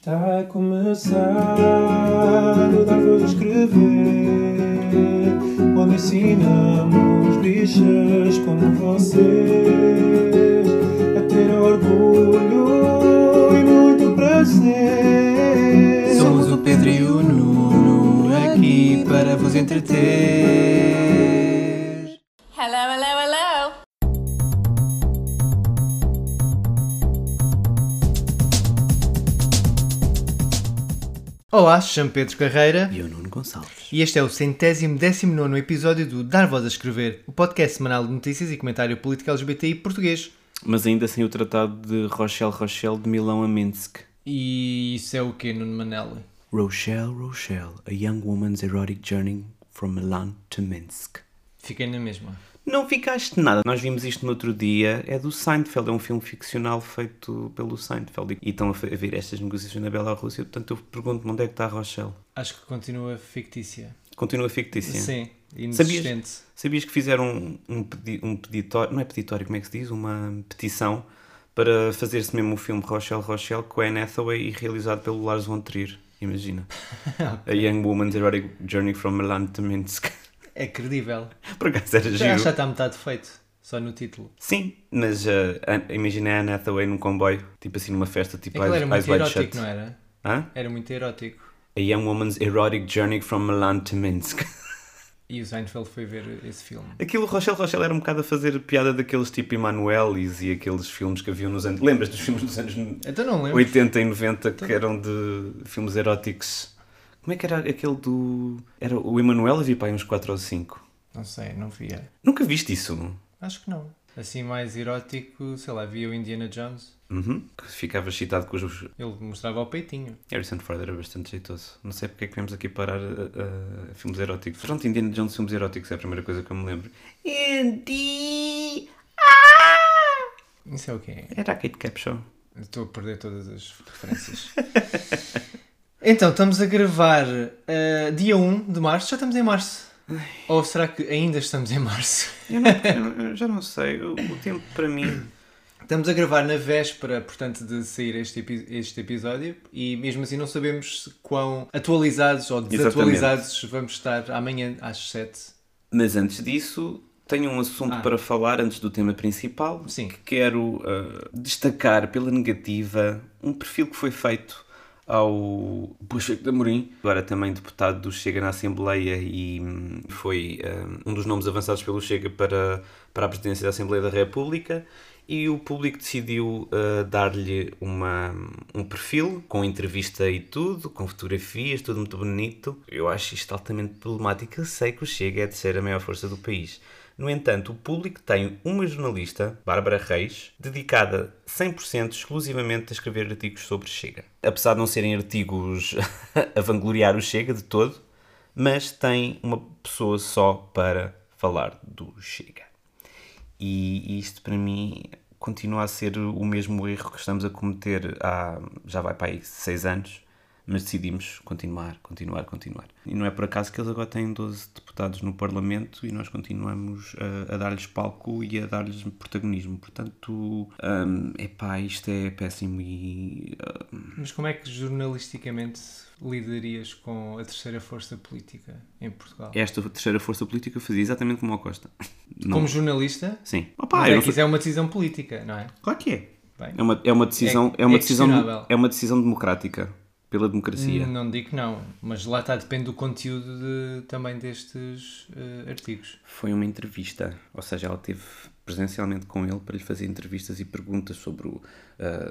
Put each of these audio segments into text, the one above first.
Está a começar o Dar Escrever, onde ensinamos bichas como vocês a ter orgulho e muito prazer. Somos o Pedro e o Nuno aqui para vos entreter. Olá, chamo Pedro Carreira E o Nuno Gonçalves. e este é o centésimo décimo nono episódio do Dar Voz a Escrever, o podcast semanal de notícias e comentário político LGBTI português. Mas ainda sem o tratado de Rochelle Rochelle de Milão a Minsk. E isso é o quê, Nuno Manelli? Rochelle Rochelle, a young woman's erotic journey from Milan to Minsk. Fiquei na mesma. Não ficaste nada. Nós vimos isto no outro dia. É do Seinfeld, é um filme ficcional feito pelo Seinfeld. E estão a ver estas negociações na Bielorrússia. Portanto, eu pergunto-me onde é que está a Rochelle. Acho que continua fictícia. Continua fictícia. Sim, inexistente. Sabias que fizeram um, um, pedi- um peditório, não é peditório, como é que se diz? Uma petição para fazer-se mesmo o filme Rochelle Rochelle com Anne Hathaway e realizado pelo Lars von Trier. Imagina. A Young Woman's Erotic Journey from Milan to Minsk. É credível. Por acaso era Já, giro. já está metade feito, só no título. Sim, mas uh, An- imagina a Anne Hathaway num comboio, tipo assim numa festa, tipo Aquilo era Eyes muito Wide erótico, Shut. não era? Hã? Era muito erótico. A Young Woman's Erotic Journey from Milan to Minsk. E o Seinfeld foi ver esse filme. Aquilo, Rochelle Rochelle era um bocado a fazer piada daqueles tipo Emanuelis e aqueles filmes que haviam nos anos... Lembras dos filmes dos anos Então não lembro. 80 e 90 que eram de filmes eróticos. Como é que era aquele do. Era o Emanuel havia para aí uns 4 ou 5. Não sei, não via. Nunca viste isso? Acho que não. Assim mais erótico, sei lá, via o Indiana Jones. Uhum. Que ficava excitado com os. Ele mostrava o peitinho. Harrison Ford era bastante jeitoso. Não sei porque é que viemos aqui parar a, a filmes eróticos. Pronto, Indiana Jones filmes eróticos é a primeira coisa que eu me lembro. Andy! Isso é o quê? Era a Kate Capshaw. Estou a perder todas as referências. então, estamos a gravar uh, dia 1 de março. Já estamos em março. Ou será que ainda estamos em março? Eu, não- eu- eu já não sei. O, o tempo para mim. Estamos a gravar na véspera, portanto, de sair este, epi- este episódio e mesmo assim não sabemos quão atualizados ou desatualizados vamos estar amanhã às 7. Mas antes disso, tenho um assunto Ah. para falar antes do tema principal. Sim. Que quero uh, destacar pela negativa um perfil que foi feito ao Pacheco de Amorim, agora também deputado do Chega na Assembleia e hum, foi um, um dos nomes avançados pelo Chega para, para a presidência da Assembleia da República. E o público decidiu uh, dar-lhe um perfil com entrevista e tudo, com fotografias, tudo muito bonito. Eu acho isto altamente problemático. Eu sei que o Chega é a terceira maior força do país. No entanto, o público tem uma jornalista, Bárbara Reis, dedicada 100% exclusivamente a escrever artigos sobre Chega. Apesar de não serem artigos a vangloriar o Chega de todo, mas tem uma pessoa só para falar do Chega. E isto para mim continua a ser o mesmo erro que estamos a cometer há já vai para aí seis anos, mas decidimos continuar, continuar, continuar. E não é por acaso que eles agora têm 12 deputados no Parlamento e nós continuamos a, a dar-lhes palco e a dar-lhes protagonismo. Portanto, hum, epá, isto é péssimo e hum, Mas como é que jornalisticamente lidarias com a terceira força política em Portugal? esta terceira força política fazia exatamente como o Costa. Não- Como jornalista, Sim. Opa, mas é não é uma decisão política, não é? Claro que é. Bem, É uma, é uma decisão, É- é, uma decisão, é uma decisão democrática pela democracia. Não digo que não, mas lá está, depende do conteúdo de- também destes eh, artigos. Foi uma entrevista, ou seja, ela teve presencialmente com ele para lhe fazer entrevistas e perguntas sobre o, ah,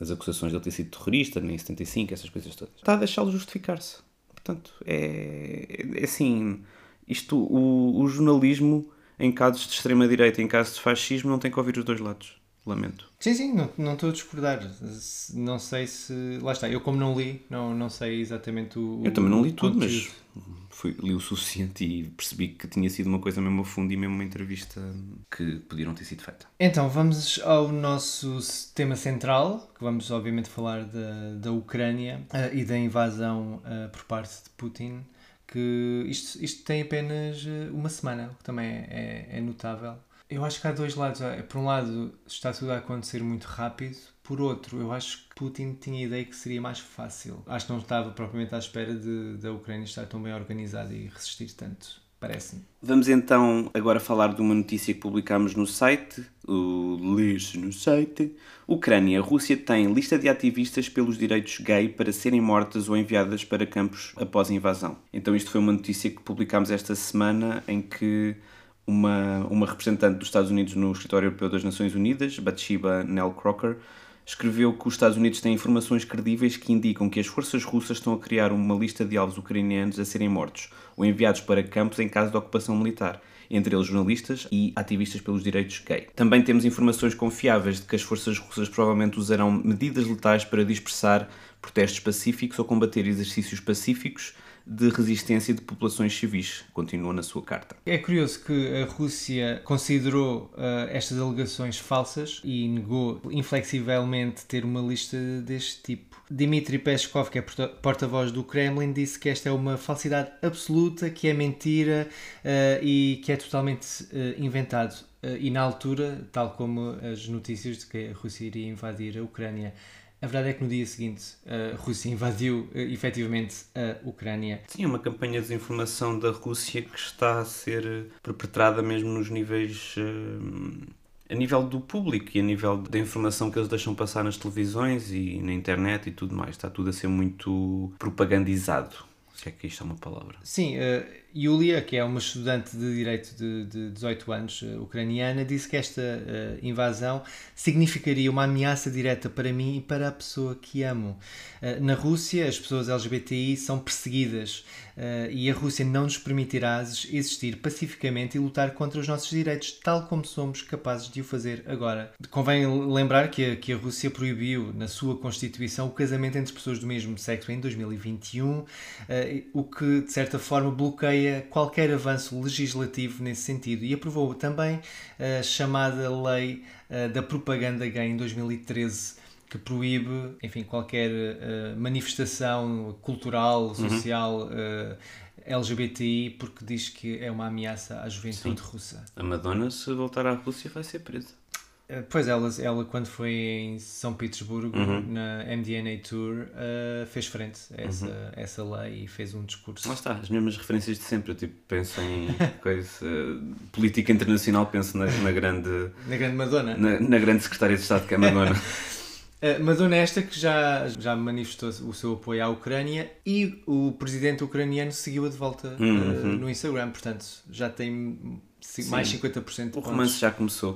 as acusações de ele ter sido terrorista em 75, essas coisas todas. Está a deixá-lo justificar-se. Portanto, é, é assim, isto, o, o jornalismo em casos de extrema-direita, em casos de fascismo, não tem que ouvir os dois lados. Lamento. Sim, sim, não, não estou a discordar. Não sei se. Lá está, eu como não li, não, não sei exatamente o. Eu também não li tudo, mas fui, li o suficiente e percebi que tinha sido uma coisa mesmo a fundo e mesmo uma entrevista que podiam ter sido feita. Então, vamos ao nosso tema central, que vamos obviamente falar da, da Ucrânia eh, e da invasão eh, por parte de Putin, que isto, isto tem apenas eh, uma semana, o que também é, é- é notável. Eu acho que há dois lados. Por um lado, está tudo a acontecer muito rápido, por outro, eu acho que Putin tinha a ideia que seria mais fácil. Acho que não estava propriamente à espera de, da Ucrânia estar tão bem organizada e resistir tanto, parece-me. Vamos então agora falar de uma notícia que publicámos no site, o lês no site. Ucrânia, Rússia tem lista de ativistas pelos direitos gay para serem mortas ou enviadas para campos após a invasão. Então isto foi uma notícia que publicámos esta semana em que uma, uma representante dos Estados Unidos no Escritório Europeu das Nações Unidas, Bathsheba Nell Crocker, escreveu que os Estados Unidos têm informações credíveis que indicam que as forças russas estão a criar uma lista de alvos ucranianos a serem mortos ou enviados para campos em caso de ocupação militar, entre eles jornalistas e ativistas pelos direitos gay. Também temos informações confiáveis de que as forças russas provavelmente usarão medidas letais para dispersar protestos pacíficos ou combater exercícios pacíficos de resistência de populações civis, continua na sua carta. É curioso que a Rússia considerou uh, estas alegações falsas e negou inflexivelmente ter uma lista deste tipo. Dmitry Peskov, que é porta-voz do Kremlin, disse que esta é uma falsidade absoluta, que é mentira uh, e que é totalmente uh, inventado. e na altura, tal como as notícias de que a Rússia iria invadir a Ucrânia a verdade é que no dia seguinte a Rússia invadiu uh, efetivamente a Ucrânia. Sim, é uma campanha de desinformação da Rússia que está a ser perpetrada mesmo nos níveis. Uh, a nível do público e a nível da informação que eles deixam passar nas televisões e na internet e tudo mais. Está tudo a ser muito propagandizado. Se é que isto é uma palavra. Sim, Yulia, que é uma estudante de direito de, de 18 anos, uh, ucraniana, disse que esta uh, invasão significaria uma ameaça direta para mim e para a pessoa que amo. na Rússia, as pessoas LGBTI são perseguidas e a Rússia não nos permitirá existir pacificamente e lutar contra os nossos direitos, tal como somos capazes de o fazer agora. Convém lembrar que a, que a Rússia proibiu na sua Constituição o casamento entre pessoas do mesmo sexo em 2021 o que de certa forma bloqueia qualquer avanço legislativo nesse sentido e aprovou também a chamada Lei eh, da Propaganda Gay em 2013 que proíbe, enfim, qualquer uh, manifestação cultural, uhum. social uhum. uh, LGBTI, porque diz que é uma ameaça à juventude Sim. russa. A Madonna, se voltar à Rússia, vai ser presa. Eh, pois ela, ela quando foi em São Petersburgo, uhum. na MDNA Tour, uh, fez frente a essa, uhum. essa lei e fez um discurso. Lá está, as mesmas referências de sempre. Eu tipo, penso em coisa, uh, política internacional, penso na, na grande. Na grande Madonna. Na, na grande secretária de Estado que é a Madonna. Uh, Madonna esta que já, já manifestou o seu apoio à Ucrânia e o presidente ucraniano seguiu-a de volta uhum. no Instagram, portanto já tem Sim. mais 50% de O romance já começou.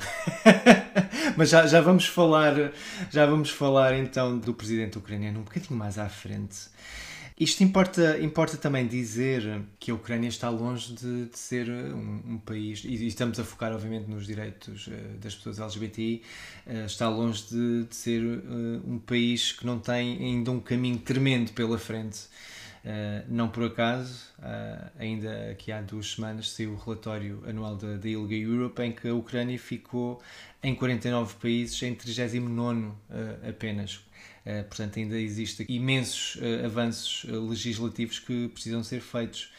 Mas já, já vamos falar, já vamos falar então do presidente ucraniano um bocadinho mais à frente. Isto importa, importa também dizer que a Ucrânia está longe de, de ser um, um, país, e estamos a focar obviamente nos direitos uh, das pessoas LGBTI, uh, está longe de, de ser uh, um país que não tem ainda um caminho tremendo pela frente. Uh, não por acaso, uh, ainda aqui há duas semanas saiu o relatório anual da, da ILGA Europe em que a Ucrânia ficou em 49 países em 39 uh, eh, apenas. portanto, ainda existem imensos avanços legislativos que precisam ser feitos,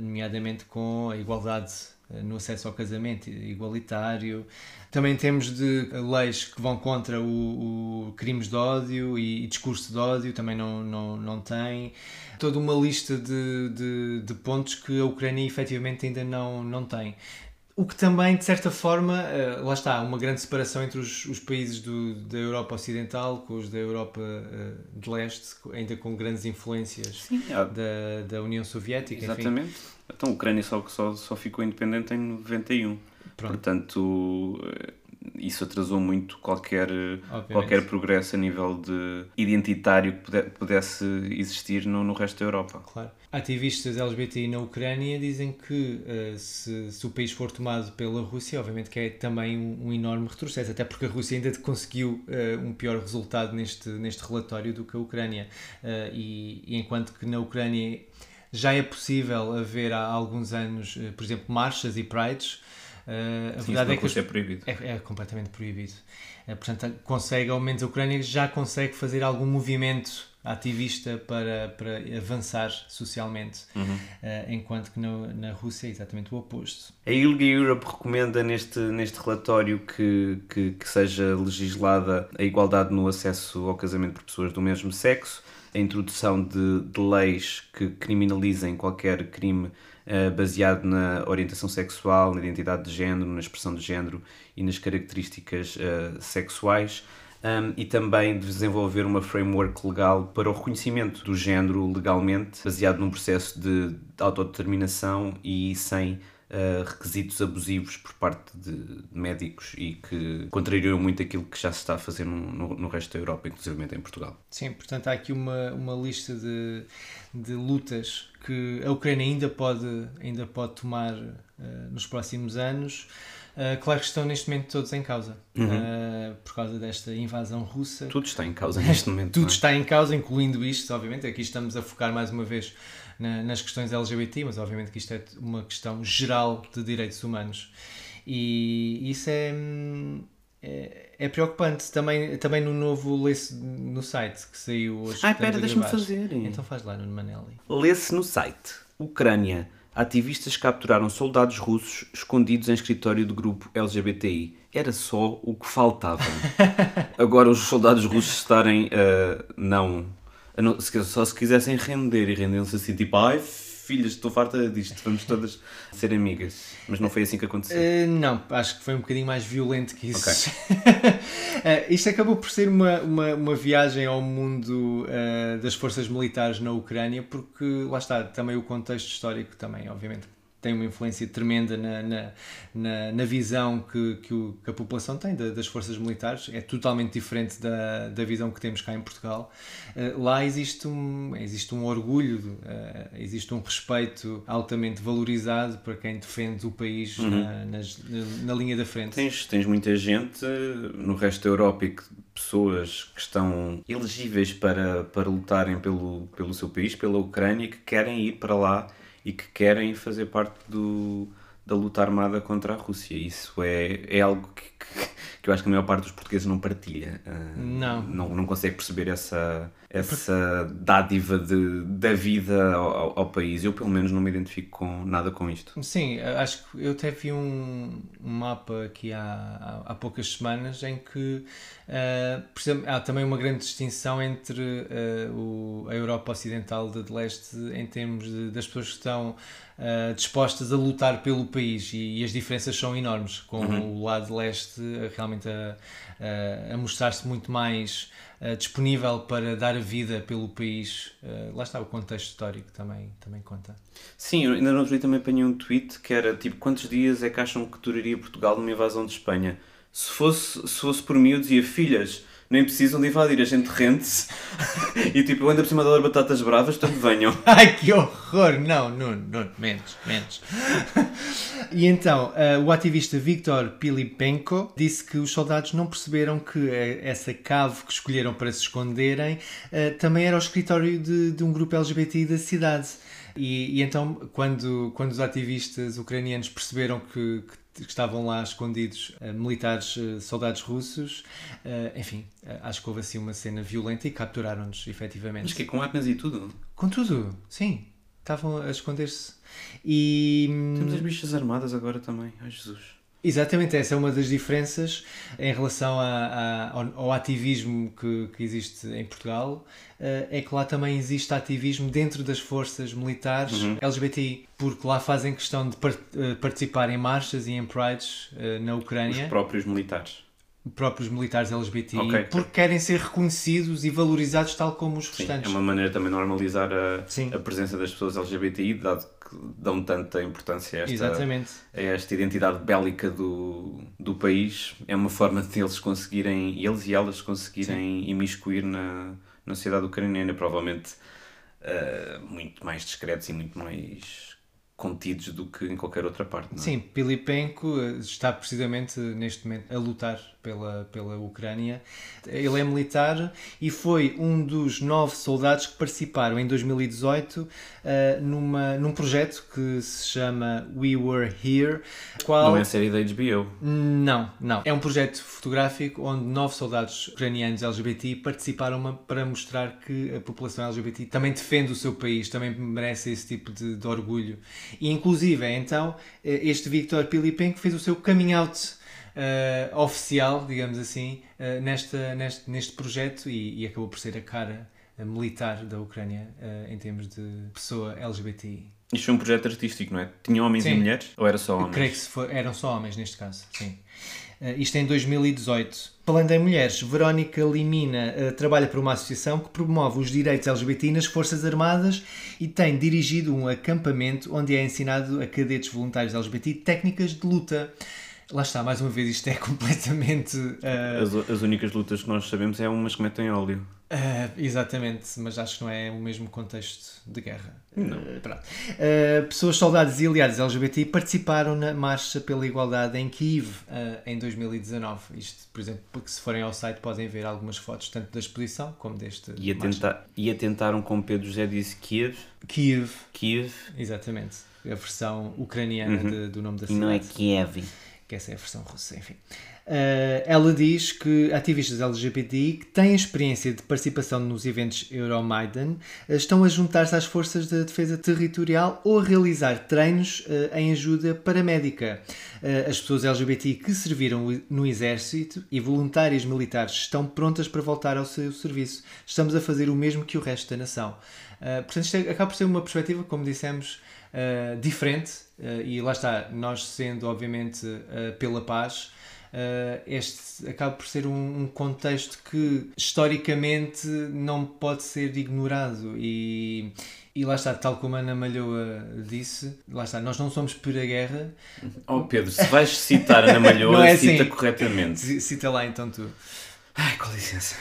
nomeadamente com a igualdade no acesso ao casamento igualitário. Também temos de leis que vão contra o, o crimes de ódio e, e, discurso de ódio, também não, não, não tem. Toda uma lista de, de, de pontos que a Ucrânia efetivamente ainda não, não tem. O que também, de certa forma, eh, lá está, uma grande separação entre os, os países do, da Europa Ocidental com os da Europa de Leste, ainda com grandes influências Sim, é. da, da União Soviética. Exatamente. Enfim. Então, a Ucrânia só, só, só ficou independente em 91. Pronto. Portanto, eh, isso atrasou muito qualquer, qualquer progresso a nível de identitário que pudesse existir no, no resto da Europa. Claro. Ativistas LGBTI na Ucrânia dizem que uh, se, se, o país for tomado pela Rússia, obviamente que é também um, um enorme retrocesso, até porque a Rússia ainda conseguiu uh, um pior resultado neste, neste relatório do que a Ucrânia. Uh, e, e enquanto que na Ucrânia já é possível haver há alguns anos, por exemplo, marchas e prides, Uh, a Sim, verdade é que é proibido. É, é completamente proibido. Uh, portanto, consegue, ao menos a Ucrânia já consegue fazer algum movimento ativista para, para avançar socialmente, Uhum. eh, enquanto que no- na Rússia é exatamente o oposto. A ILGA Europe recomenda neste, neste relatório que, que, que seja legislada a igualdade no acesso ao casamento por pessoas do mesmo sexo, a introdução de, de leis que criminalizem qualquer crime eh, baseado na orientação sexual, na identidade de género, na expressão de género e nas características eh, sexuais. um, e também de desenvolver uma framework legal para o reconhecimento do género legalmente, baseado num processo de autodeterminação e sem uh, requisitos abusivos por parte de médicos e que contrariam muito aquilo que já se está a fazer no, no, no resto da Europa, inclusive em Portugal. Sim, portanto há aqui uma, uma lista de, de lutas que a Ucrânia ainda pode, ainda pode tomar eh, nos próximos anos. Eh, claro que estão neste momento todos em causa eh, por causa desta invasão russa. Tudo está em causa neste momento. Tudo é? está em causa, incluindo isto, obviamente. Aqui estamos a focar mais uma vez na- nas questões LGBT, mas obviamente que isto é uma questão geral de direitos humanos. E isso é, é, é preocupante. Também, também no novo lê-se no site que saiu hoje. Ai, pera, deixa-me fazer. Então faz lá, Nuno Manelli. Lê-se no site. Ucrânia. Ativistas capturaram soldados russos escondidos em escritório do grupo LGBTI. Era só o que faltava. Agora os soldados russos estarem ah, não, não- Só se quisessem render e rendem-se assim, tipo, ai filhas, estou farta disto, vamos todas ser amigas. Mas não foi assim que aconteceu. Uh, não, acho que foi um bocadinho mais violento que isso. Uh, isto acabou por ser uma, uma, uma viagem ao mundo uh, das forças militares na Ucrânia, porque lá está, também o contexto histórico também, obviamente, tem uma influência tremenda na, na, na, na visão que, que, o- que a população tem da- das forças militares. É totalmente diferente da, da visão que temos cá em Portugal. Uh, lá existe um, existe um orgulho, uh, existe um respeito altamente valorizado para quem defende o país na, nas- na, na linha da frente. Tens, tens muita gente eh, no resto da Europa e que, pessoas que estão elegíveis para, para lutarem pelo, pelo seu país, pela Ucrânia, que querem ir para lá e que querem fazer parte do, da luta armada contra a Rússia. Isso é, é algo que, que, que eu acho que a maior parte dos portugueses não partilha. Ah, Não. não. Não consegue perceber essa, essa dádiva de, da vida ao, ao- país. Eu, pelo menos, não me identifico com nada com isto. Sim, acho que eu até vi um, mapa aqui há, há, há poucas semanas em que por exemplo, há também uma grande distinção entre ah, o, a Europa Ocidental de, Leste em termos de- das pessoas que estão ah, dispostas a lutar pelo país e, e as diferenças são enormes, com o lado Leste realmente a, a- mostrar-se muito mais disponível para dar a vida pelo país. Lá está o contexto histórico também, também conta. Sim, ainda outro dia também apanhei um tweet que era tipo: quantos dias é que acham que duraria Portugal numa invasão de Espanha? Se fosse, se fosse por mim, eu dizia: filhas, nem precisam de invadir, a gente rende-se. e tipo, eu por cima dar batatas bravas, portanto venham. Ai que horror! Não, não, não, menos, menos. e então, eh, o ativista Viktor Pilipenko disse que os soldados não perceberam que eh, essa cave que escolheram para se esconderem eh, também era o escritório de, de um grupo LGBTI da cidade. E, e então, quando, quando os ativistas ucranianos perceberam que, que estavam lá escondidos eh, militares, eh, soldados russos, eh, enfim, acho que houve assim uma cena violenta e capturaram-nos, efetivamente. Mas que com armas e tudo. Com tudo, sim. Estavam a esconder-se. E. hum, Temos as bichas armadas agora também. Ai Jesus. Exatamente, essa é uma das diferenças em relação a- a- ao, ao ativismo que, que existe em Portugal. eh, É que lá também existe ativismo dentro das forças militares LGBTI, porque lá fazem questão de eh, participar em marchas e em prides eh, na Os Ucrânia, próprios militares. próprios militares LGBTI, Ok. porque querem ser reconhecidos e valorizados tal como os Sim, restantes. é uma maneira também de normalizar a, Sim. a presença das pessoas LGBTI, dado que dão tanta importância a esta, Exatamente. a esta identidade bélica do, do país. É uma forma de eles conseguirem, eles e elas conseguirem imiscuir na, na sociedade ucraniana, provavelmente eh, muito mais discretos e muito mais contidos do que em qualquer outra parte. Não é? Sim, Pilipenko eh, está precisamente neste momento a lutar pela, pela Ucrânia. Ele é militar e foi um dos nove soldados que participaram em 2018 eh, numa, num projeto que se chama We Were Here. Qual... Não é a série da HBO. Não, não. É um projeto fotográfico onde nove soldados ucranianos LGBT participaram para mostrar que a população LGBT também defende o seu país, também merece esse tipo de, de orgulho. E inclusive, então, eh, este Viktor Pilipenko fez o seu coming out eh, oficial, digamos assim, eh, nesta, neste, neste projeto e, e acabou por ser a cara militar da Ucrânia eh, em termos de pessoa LGBTI. Isto foi um projeto artístico, não é? Tinha homens e Sim. mulheres? Ou era só Eu homens? creio que eram só homens neste caso, sim. Eh, isto em 2018. Falando em mulheres, Verónica Limina eh, trabalha para uma associação que promove os direitos LGBT nas Forças Armadas e tem dirigido um acampamento onde é ensinado a cadetes voluntários LGBT técnicas de luta. Lá está, mais uma vez, isto é completamente. eh, As, as únicas lutas que nós sabemos é umas que metem óleo. Uh, exatamente, mas acho que não é o mesmo contexto de guerra. Pronto. Uh, pessoas, soldados e aliados LGBT participaram na Marcha pela Igualdade em Kiev uh, em 2019. Isto, por exemplo, porque se forem ao site podem ver algumas fotos, tanto da exposição como deste. E, a marcha. tentar, e atentaram, como Pedro José disse, Kiev. Kiev, Kiev. exatamente. A versão ucraniana de- do nome da E cidade. não é Kiev. Que essa é a versão russa, enfim. Uh, ela diz que ativistas LGBTI que têm experiência de participação nos eventos Euromaidan uh, estão a juntar-se às forças de defesa territorial ou a realizar treinos uh, em ajuda paramédica. Uh, as pessoas LGBTI que serviram no exército e voluntárias militares estão prontas para voltar ao seu serviço. Estamos a fazer o mesmo que o resto da nação. Portanto, isto é- acaba por ser uma perspectiva, como dissemos, uh, diferente uh, e lá está, nós sendo obviamente uh, pela paz, este acaba por ser um, um contexto que historicamente não pode ser ignorado e, e lá está, tal como a Ana Malhoa disse, lá está, nós não somos por a guerra, Oh Pedro, se vais citar Ana Malhoa, é cita assim. corretamente. Cita lá então tu. Ai, com licença.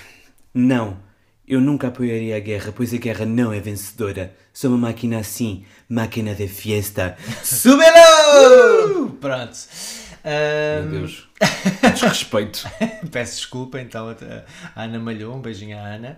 Não, eu nunca apoiaria a guerra, pois a guerra não é vencedora. Sou uma máquina assim, máquina de fiesta. Súbelo! Uh, pronto. Meu Um, Deus. Desrespeito. Peço desculpa então a, Ana Malhou, um beijinho à Ana.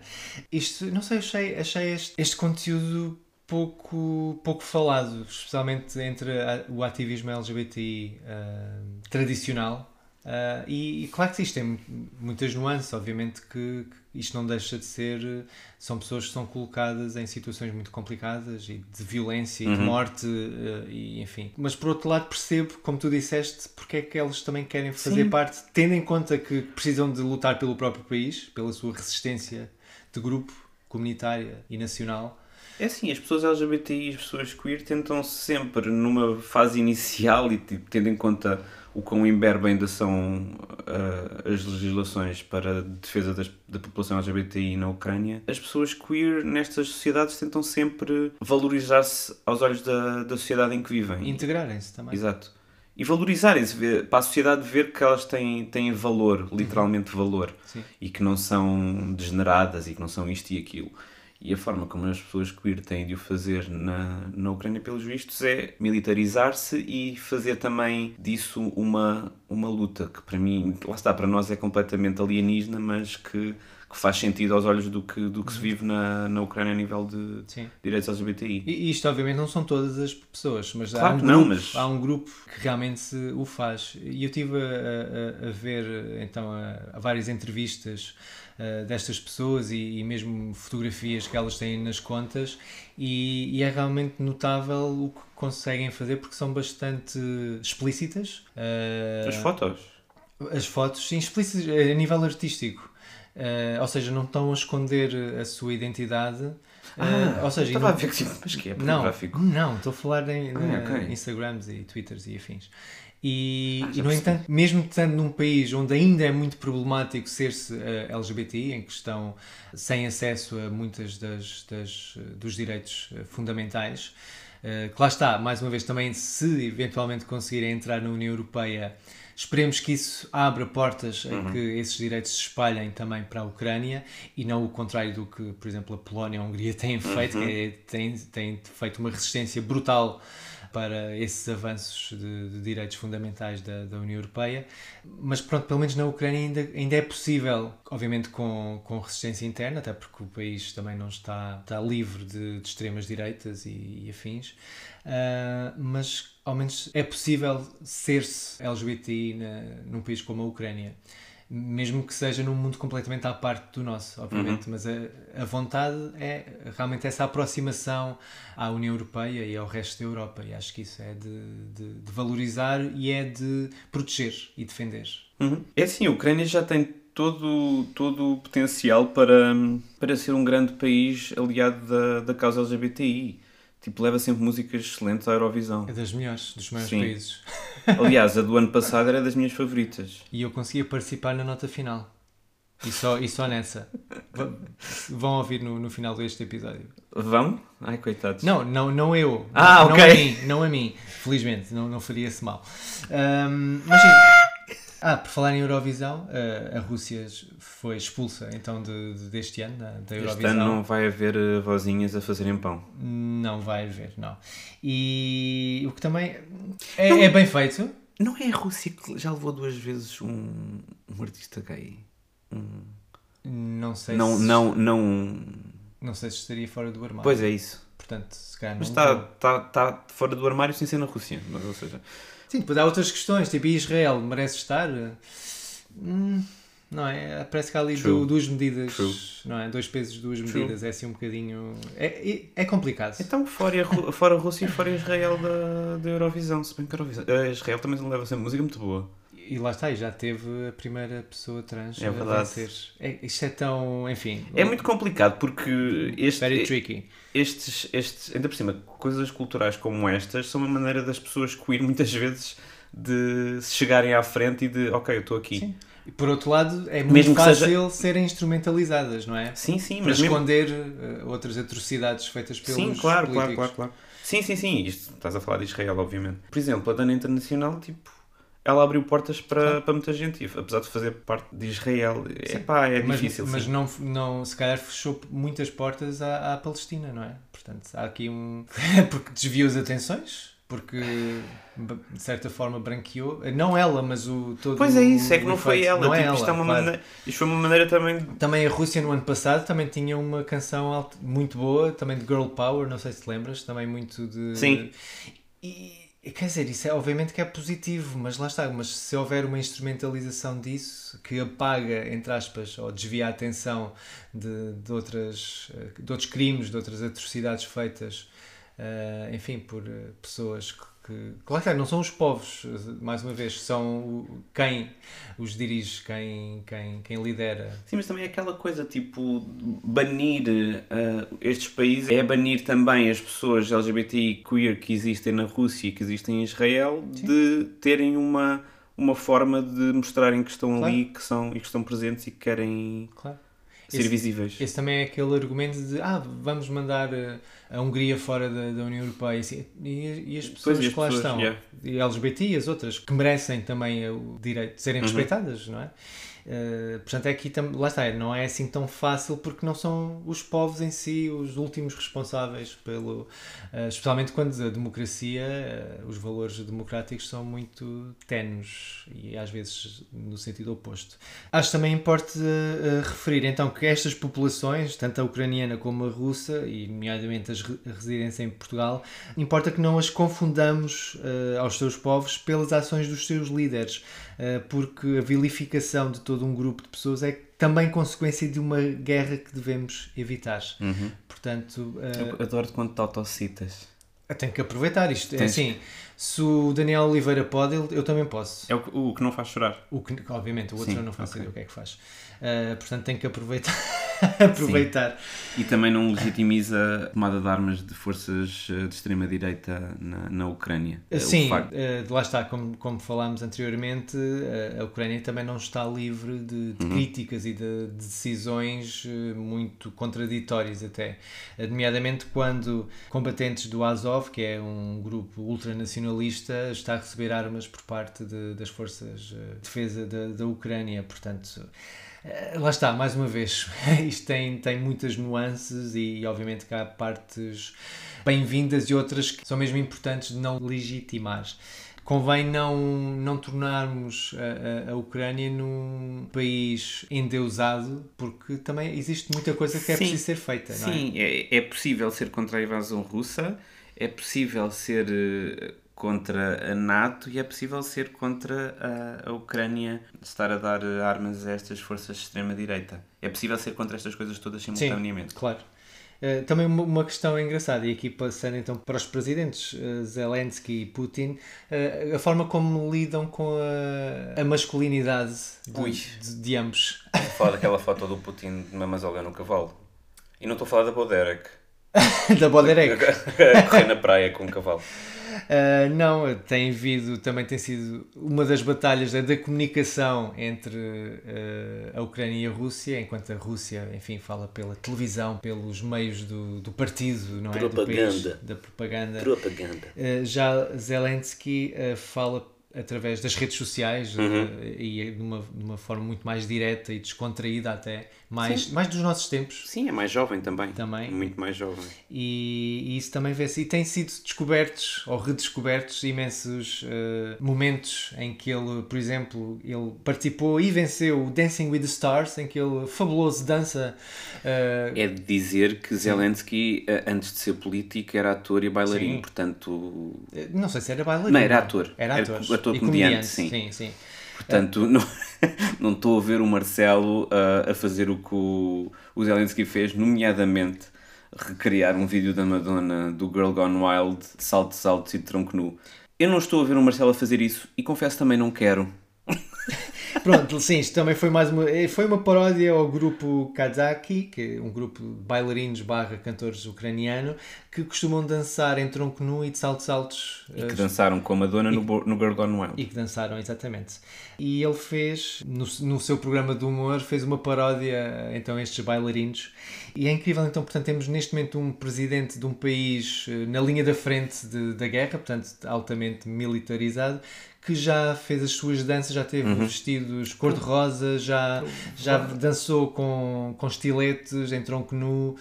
Isto, não sei, achei, achei este, este conteúdo pouco, pouco falado, especialmente entre a- o ativismo LGBTI ah, tradicional. Ah, e, e claro que isto tem mu- muitas nuances, obviamente que, que isto não deixa de ser. São pessoas que são colocadas em situações muito complicadas e de violência e de Uhum. morte, eh, e enfim. Mas por outro lado, percebo, como tu disseste, porque é que eles também querem fazer Sim. parte, tendo em conta que precisam de lutar pelo próprio país, pela sua resistência de grupo, comunitária e nacional. É assim, as pessoas LGBTI e as pessoas queer tentam sempre, numa fase inicial e tipo, tendo em conta o quão imberbe ainda são ah, as legislações para a defesa das- da população LGBTI na Ucrânia, as pessoas queer nestas sociedades tentam sempre valorizar-se aos olhos da, da sociedade em que vivem. Integrarem-se também. Exato. E valorizarem-se, para a sociedade ver que elas têm, têm valor, literalmente valor, Sim. e que não são degeneradas e que não são isto e aquilo. E a forma como as pessoas queer têm de o fazer na, na Ucrânia, pelos vistos, é militarizar-se e fazer também disso uma, uma luta que, para mim, lá está, para nós é completamente alienígena, mas que, que faz sentido aos olhos do que, do que se vive na, na Ucrânia a nível de Sim. direitos LGBTI. E isto, obviamente, não são todas as pessoas, mas há Claro um, que não, grupo, mas- há um grupo que realmente o faz. E eu estive a, a- a ver, então, a, a várias entrevistas uh, destas pessoas e, e mesmo fotografias que elas têm nas contas, e, e é realmente notável o que conseguem fazer porque são bastante explícitas. Uh, As fotos. as fotos, sim, explícitas a nível artístico. Uh, ou seja, não estão a esconder a sua identidade. Uh, ou seja, estava não- a ver que tipo, mas que é não, pornográfico. não, estou a falar em Ah, na- ok. Instagrams e Twitters e afins. E, Ah, e, no entanto, mesmo estando num país onde ainda é muito problemático ser-se eh, LGBTI, em que estão sem acesso a muitas das, das, eh, dos direitos eh, fundamentais, eh, que lá está, mais uma vez, também se eventualmente conseguirem entrar na União Europeia, Esperemos que isso abra portas Uhum. a que esses direitos se espalhem também para a Ucrânia e não o contrário do que, por exemplo, a Polónia e a Hungria têm feito, Uhum. que é, têm, têm feito uma resistência brutal para esses avanços de, de direitos fundamentais da, da União Europeia. Mas pronto, pelo menos na Ucrânia ainda, ainda é possível, obviamente com, com resistência interna, até porque o país também não está, está livre de, de extremas direitas e, e afins, Ah, mas ao menos é possível ser-se LGBTI na, num país como a Ucrânia. Mesmo que seja num mundo completamente à parte do nosso, obviamente, mas a, a vontade é realmente essa aproximação à União Europeia e ao resto da Europa, e acho que isso é de, de- de valorizar e é de proteger e defender. Uhum. É assim, a Ucrânia já tem todo, todo o potencial para, para ser um grande país aliado da, da causa LGBTI. Tipo, leva sempre músicas excelentes à Eurovisão. É das melhores, dos maiores Sim. países. Aliás, a do ano passado era das minhas favoritas. E eu conseguia participar na nota final. E só, e só nessa. Vão ouvir no, no final deste episódio. Vão? Ai, coitados. Não, não, não eu. Ah, não ok. a mim, não a mim. Felizmente, não, não faria-se mal. Ahm, mas sim. Ah, por falar em Eurovisão, a, a Rússia foi expulsa então de, de- deste ano, da, da Este Eurovisão. ano não vai haver eh, vozinhas a fazerem pão. Não vai haver, não. E o que também é, é bem feito. Não é a Rússia que já levou duas vezes um, um artista gay? Um- Não sei Não, se, não, não. não sei se estaria fora do armário. Pois é isso. Portanto, se calhar Mas não está levou. tá, tá fora do armário sem ser na Rússia. Mas, ou seja, Sim, depois há outras questões, tipo, e Israel merece estar? Hum, não é? Parece que há ali True. du- duas medidas, True. não é? Dois pesos, duas True. medidas, é assim um bocadinho. É, é, é complicado. então fora a, fora a Rússia e fora Israel da, da Eurovisão. Se bem que a Eurovisão. a Israel também leva sempre música muito boa. E lá está, e já teve a primeira pessoa trans É a verdade. vencer. É, isto é tão. Enfim. É muito complicado porque este, Very tricky. estes, estes, ainda por cima, coisas culturais como estas são uma maneira das pessoas queer muitas vezes de se chegarem à frente e de ok, eu estou aqui. Sim. E por outro lado, é muito Mesmo fácil serem instrumentalizadas, não é? Sim, sim, Para mas mesmo- esconder eh, outras atrocidades feitas pelos Sim, claro, claro, políticos. claro, claro. Sim, sim, sim. Isto, estás a falar de Israel, obviamente. Por exemplo, a Dana Internacional, tipo, ela abriu portas para, para muita gente, e apesar de fazer parte de Israel. É pá, é mas, difícil. mas sim. não, não, se calhar fechou muitas portas à, à Palestina, não é? Portanto, há aqui um. porque desviou as atenções, porque de certa forma branqueou. Não ela, mas o todo. Pois é isso, é que não foi ela. Não é tipo, ela, isto, é uma claro. maneira, isto foi uma maneira também. Também a Rússia no ano passado também tinha uma canção alt- muito boa, também de Girl Power, não sei se te lembras, também muito de. Sim. E quer dizer, isso é obviamente que é positivo, mas lá está, mas se houver uma instrumentalização disso que apaga, entre aspas, ou desvia a atenção de, de, outras, eh, de outros crimes, de outras atrocidades feitas, eh, enfim, por eh, pessoas que, que. Claro que não são os povos, mais uma vez, são quem os dirige, quem, quem, quem lidera. Sim, mas também é aquela coisa, tipo, banir ah, estes países é banir também as pessoas LGBTI queer que existem na Rússia e que existem em Israel de terem uma, uma forma de mostrarem que estão Claro. ali que são, e que estão presentes e que querem Claro. Ser Esse- visíveis. Esse também é aquele argumento de ah, vamos mandar eh, a Hungria fora da, da União Europeia assim, e, e as pessoas Pois, que lá estão, yeah. e LGBT e as outras, que merecem também o direito de serem Uhum. respeitadas, não é? Eh, portanto, é aqui lá está, não é assim tão fácil porque não são os povos em si os últimos responsáveis pelo. eh, especialmente quando a democracia, eh, os valores democráticos são muito tenues e às vezes no sentido oposto. Acho também importante referir então que estas populações, tanto a ucraniana como a russa, e nomeadamente as re- residentes em Portugal, importa que não as confundamos aos seus povos pelas ações dos seus líderes, porque a vilificação de todo um grupo de pessoas é também consequência de uma guerra que devemos evitar. Uhum. Portanto, eh, Eu adoro quando te autocitas. eu tenho que aproveitar isto. É Tens- assim, se o Daniel Oliveira pode, eu também posso. É o, que- o que não faz chorar. O que, obviamente, o outro Sim, eu não faço ok. ideia o que é que faz. Uh, portanto, tenho que aproveitar. aproveitar. E também não legitimiza a tomada de armas de forças eh, de extrema-direita na, na Ucrânia. O Sim, facto- eh, lá está, como, como falámos anteriormente, a Ucrânia também não está livre de, de críticas e de, de decisões muito contraditórias até. Nomeadamente quando combatentes do Azov, que é um grupo ultranacionalista, está a receber armas por parte de- das forças de defesa da, da Ucrânia. Portanto, Lá está, mais uma vez, isto tem, tem muitas nuances e, obviamente que há partes bem-vindas e outras que são mesmo importantes de não legitimar. Convém não, não tornarmos a, a, a Ucrânia num país endeusado, porque também existe muita coisa que é Sim. preciso ser feita, não é? Sim, é, é possível ser contra a invasão russa, é possível ser eh, contra a NATO e é possível ser contra a, a Ucrânia estar a dar armas a estas forças de extrema-direita. É possível ser contra estas coisas todas simultaneamente. Claro. Eh, também uma, uma questão engraçada, e aqui passando então para os presidentes eh, Zelensky e Putin, eh, a forma como lidam com a, a masculinidade de, de, de ambos. Estou a falar daquela foto do Putin de uma mazolha no cavalo. E não estou a falar da Boderek. da Boderek. a correr na praia com um cavalo. Uh, não, tem havido, também tem sido uma das batalhas da, da comunicação entre uh, a Ucrânia e a Rússia, enquanto a Rússia, enfim, fala pela televisão, pelos meios do, do partido, não é? Do Propaganda. país, da propaganda. Propaganda. Uh, já Zelensky fala através das redes sociais uh, e de uma, de uma forma muito mais direta e descontraída até, mais, mais dos nossos tempos. Sim, é mais jovem também. Também. Muito mais jovem. E, e isso também vê-se. E têm sido descobertos ou redescobertos imensos uh, momentos em que ele, por exemplo, ele participou e venceu o Dancing with the Stars, em que ele fabuloso dança. Uh, É de dizer que Zelensky, eh, antes de ser político, era ator e bailarino, Sim. portanto. não sei se era bailarino. Não, era ator. Era Era ator. ator E comediante, sim. sim, sim. Portanto, não, não estou a ver o Marcelo ah, a fazer o que o, o Zelensky fez, nomeadamente recriar um vídeo da Madonna do Girl Gone Wild, de saltos altos e tronco nu. Eu não estou a ver o Marcelo a fazer isso e confesso também não quero. Pronto, sim, isto também foi mais uma, eh, foi uma paródia ao grupo Kazaki, que é um grupo de bailarinos barra cantores ucraniano, que costumam dançar em tronco nu e de saltos altos. E eh, que dançaram com a Madonna no, bo- no Girl Gone Wild. E que dançaram, exatamente. E ele fez, no, no seu programa de humor, fez uma paródia então a estes bailarinos. E é incrível, então, portanto, temos neste momento um presidente de um país eh, na linha da frente de- da guerra, portanto, altamente militarizado, que já fez as suas danças, já teve vestidos cor-de-rosa, já, já dançou com, com estiletes em tronco nu,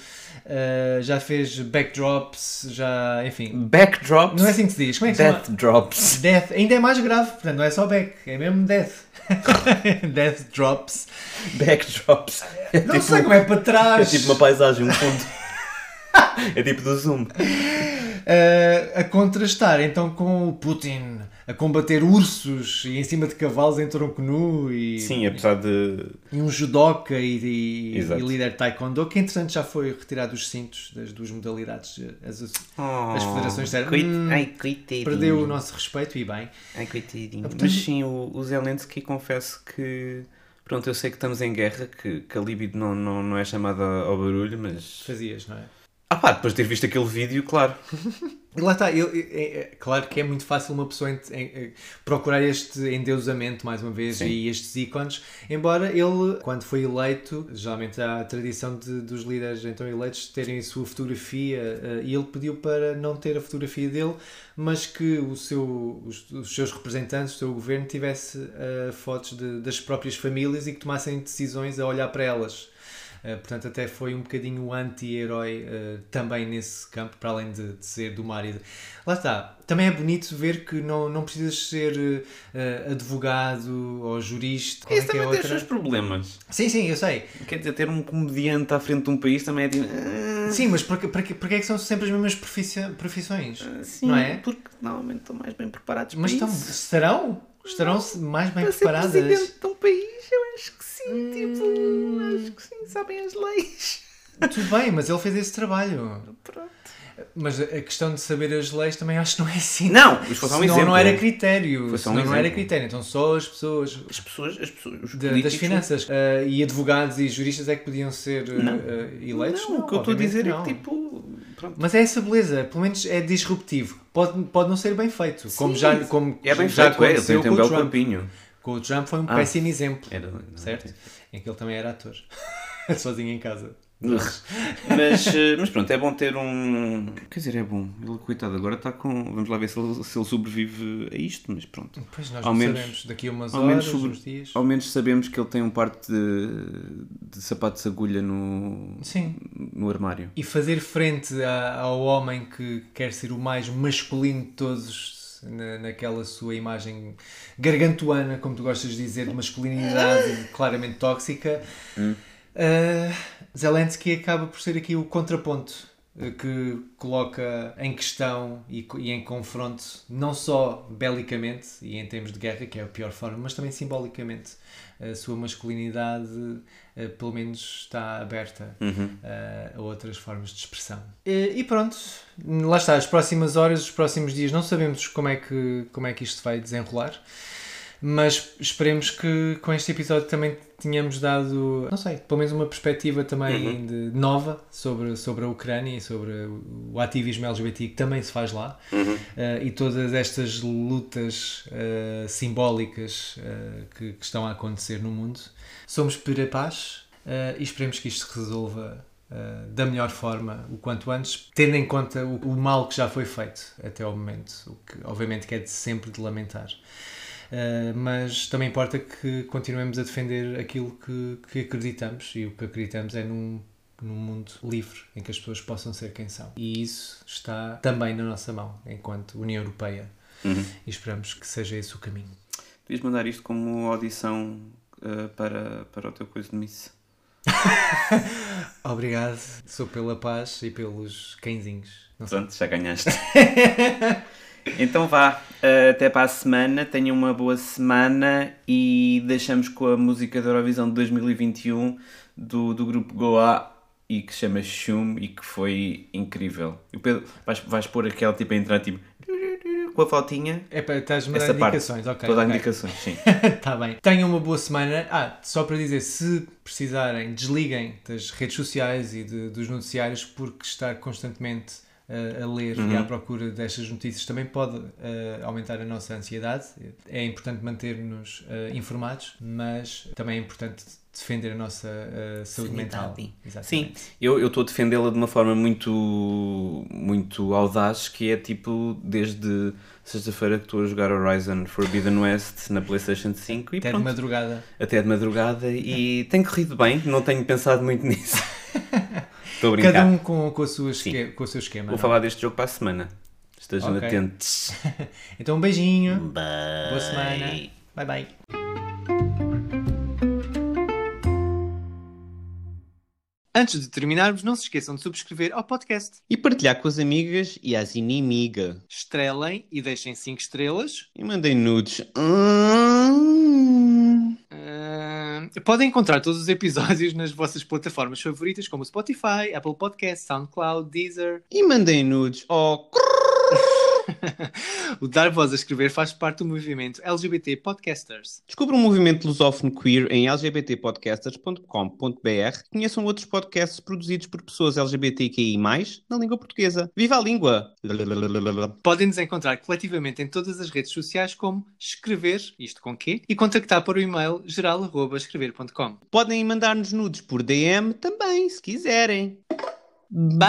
eh, já fez backdrops, já, enfim. Backdrops. Não é assim que se diz? Como é que? Death drops. Death, ainda é mais grave, portanto não é só back, é mesmo death. death drops. Backdrops. É Não sei como é para é trás. tipo uma paisagem, um fundo. é tipo do Zoom. Eh, a contrastar então com o Putin a combater ursos e em cima de cavalos em tronco nu e, Sim, apesar de. e um judoca e, e, Exato. e líder de taekwondo que entretanto já foi retirado os cintos das duas modalidades. As, as federações disseram, Coit... "Hum, Ai, perdeu o nosso respeito e bem. Ai, coitadinho. portanto- Mas sim, o, o Zelensky, confesso que. Pronto, eu sei que estamos em guerra, que, que a libido não, não, não é chamada ao barulho, mas. Fazias, não é? Ah pá, depois de ter visto aquele vídeo, claro. E Lá está, eu- é, é claro que é muito fácil uma pessoa ent- em- em- procurar este endeusamento, mais uma vez, Sim. e estes ícones, embora ele, quando foi eleito, geralmente há a tradição de, dos líderes então eleitos terem a sua fotografia, eh, e ele pediu para não ter a fotografia dele, mas que o seu, os, os seus representantes, o seu governo, tivesse eh, fotos de- das próprias famílias e que tomassem decisões a olhar para elas. Uh, portanto, até foi um bocadinho o anti-herói uh, também nesse campo, para além de, de ser do mar. e de- Lá está. Também é bonito ver que não, não precisas ser uh, advogado ou jurista. Isso é que é também tem os seus problemas. Sim, sim, eu sei. Quer dizer, ter um comediante à frente de um país também é tipo. Sim, mas porque, porque, porque é que são sempre as mesmas profissões? Sim, não é? porque normalmente estão mais bem preparados Mas para estão, estarão? Estarão mais bem Para ser preparadas? presidente de um país, eu acho que sim, tipo, acho que sim, sabem as leis. Tudo bem, mas ele fez esse trabalho. Mas a questão de saber as leis também acho que não é assim. Não, isto foi só um Senão exemplo. não era critério. Foi só um não era critério. Então só as pessoas As pessoas, as pessoas os da- das finanças ah, e advogados e juristas é que podiam ser Não. ah, eleitos. Não, o que eu estou a dizer é não. que tipo. Pronto. Mas é essa beleza, pelo menos é disruptivo. Pode, pode não ser bem feito, como Sim, já, como É bem já feito, é. Aconteceu tem, tem um com o belo Trump. corpinho. Com o Trump foi um Ah. péssimo exemplo, Era, não, certo? Em que ele também era ator, sozinho em casa. Mas, eh, mas pronto, é bom ter um. Quer dizer, é bom. Ele, coitado, agora está com. Vamos lá ver se ele, se ele sobrevive a isto, mas pronto. Pois nós Ao não menos- sabemos, daqui a umas ao horas, menos sobre- uns dias. Ao menos sabemos que ele tem um parte de, de sapatos de agulha no, Sim. no armário. E fazer frente a- ao homem que quer ser o mais masculino de todos, na, naquela sua imagem gargantuana, como tu gostas de dizer, de masculinidade claramente tóxica, uh, Zelensky acaba por ser aqui o contraponto uh, que coloca em questão e, e em confronto, não só belicamente e em termos de guerra, que é a pior forma, mas também simbolicamente. A sua masculinidade, uh, pelo menos, está aberta Uhum. uh, a outras formas de expressão. E, e pronto, lá está, as próximas horas, os próximos dias, não sabemos como é que, como é que isto vai desenrolar, mas esperemos que com este episódio também tenhamos dado, não sei, pelo menos uma perspectiva também de, nova sobre, sobre a Ucrânia e sobre o ativismo LGBT que também se faz lá uh, e todas estas lutas uh, simbólicas uh, que, que estão a acontecer no mundo. Somos por a paz e esperemos que isto se resolva da melhor forma o quanto antes, tendo em conta o, o mal que já foi feito até ao momento, o que obviamente que é de sempre de lamentar. Uh, mas também importa que continuemos a defender aquilo que, que acreditamos e o que acreditamos é num, num mundo livre em que as pessoas possam ser quem são. E isso está também na nossa mão enquanto União Europeia Uhum. e esperamos que seja esse o caminho. Devias mandar isto como audição eh, para, para o teu coisa de Miss. Obrigado, sou pela paz e pelos cãezinhos. Não sei. Pronto, já ganhaste. então vá, eh, até para a semana. Tenham uma boa semana e deixamos com a música da Eurovisão de 2021 do, do grupo Goa e que se chama Shum e que foi incrível. E o Pedro, vais, vais pôr aquela tipo a entrar tipo com a flautinha. É para estás-me a dar parte. indicações, ok. Estou a dar ok. indicações, sim. Tá bem. Tenham uma boa semana. Ah, só para dizer, se precisarem, desliguem das redes sociais e de- dos noticiários, porque estar constantemente a ler e à procura destas notícias também pode uh, aumentar a nossa ansiedade. É importante manter-nos uh, informados, mas também é importante defender a nossa uh, saúde mental. Sim, Exatamente. eu eu estou a defendê-la de uma forma muito, muito audaz, que é tipo desde sexta-feira que estou a jogar Horizon Forbidden West na PlayStation 5 e Até de pronto, madrugada. até de madrugada e tem corrido bem, não tenho pensado muito nisso. Estou a brincar. Cada um com, com, a sua esque- com o seu esquema. Vou não é? falar deste jogo para a semana. Estejam Ok. atentos. Então, um beijinho. Bye. Boa semana. Bye bye. Antes de terminarmos, não se esqueçam de subscrever ao podcast. E partilhar com as amigas e as inimigas. Estrelem e deixem 5 estrelas. E mandem nudes. Hum. Podem encontrar todos os episódios nas vossas plataformas favoritas, como Spotify, Apple Podcasts, SoundCloud, Deezer. E mandem nudes. Oh, o Dar Voz a Escrever faz parte do movimento LGBT Podcasters. Descubra um movimento lusófono queer em lgbtpodcasters.com.br. Conheçam outros podcasts produzidos por pessoas LGBTQI+, na língua portuguesa. Viva a língua! Podem nos encontrar coletivamente em todas as redes sociais como escrever, isto com quê, e contactar para o e-mail geral.escrever.com. Podem mandar-nos nudes por DM também, se quiserem. Bye!